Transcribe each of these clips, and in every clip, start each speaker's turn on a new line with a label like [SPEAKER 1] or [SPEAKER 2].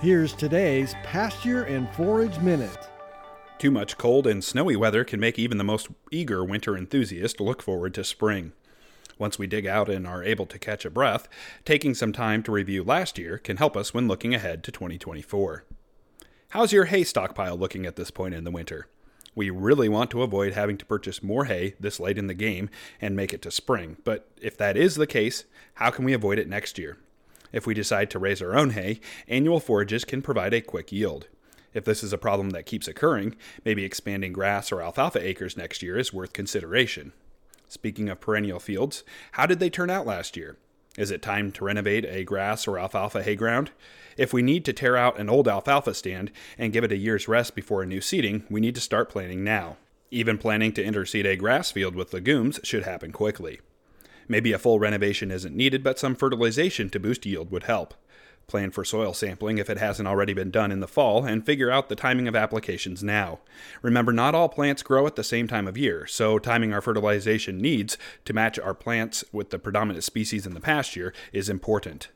[SPEAKER 1] Here's today's Pasture and Forage Minute.
[SPEAKER 2] Too much cold and snowy weather can make even the most eager winter enthusiast look forward to spring. Once we dig out and are able to catch a breath, taking some time to review last year can help us when looking ahead to 2024. How's your hay stockpile looking at this point in the winter? We really want to avoid having to purchase more hay this late in the game and make it to spring, but if that is the case, how can we avoid it next year? If we decide to raise our own hay, annual forages can provide a quick yield. If this is a problem that keeps occurring, maybe expanding grass or alfalfa acres next year is worth consideration. Speaking of perennial fields, how did they turn out last year? Is it time to renovate a grass or alfalfa hay ground? If we need to tear out an old alfalfa stand and give it a year's rest before a new seeding, we need to start planning now. Even planning to interseed a grass field with legumes should happen quickly. Maybe a full renovation isn't needed, but some fertilization to boost yield would help. Plan for soil sampling if it hasn't already been done in the fall, and figure out the timing of applications now. Remember, not all plants grow at the same time of year, so timing our fertilization needs to match our plants with the predominant species in the past year is important.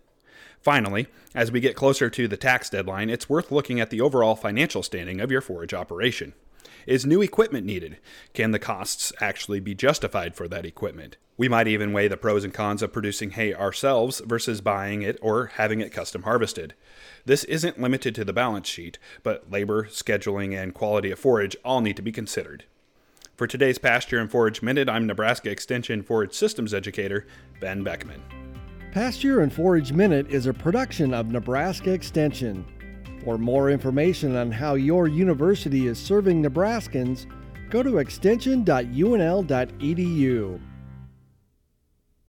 [SPEAKER 2] Finally, as we get closer to the tax deadline, it's worth looking at the overall financial standing of your forage operation. Is new equipment needed? Can the costs actually be justified for that equipment? We might even weigh the pros and cons of producing hay ourselves versus buying it or having it custom harvested. This isn't limited to the balance sheet, but labor, scheduling, and quality of forage all need to be considered. For today's Pasture and Forage Minute, I'm Nebraska Extension Forage Systems Educator Ben Beckman.
[SPEAKER 1] Pasture and Forage Minute is a production of Nebraska Extension. For more information on how your university is serving Nebraskans, go to extension.unl.edu.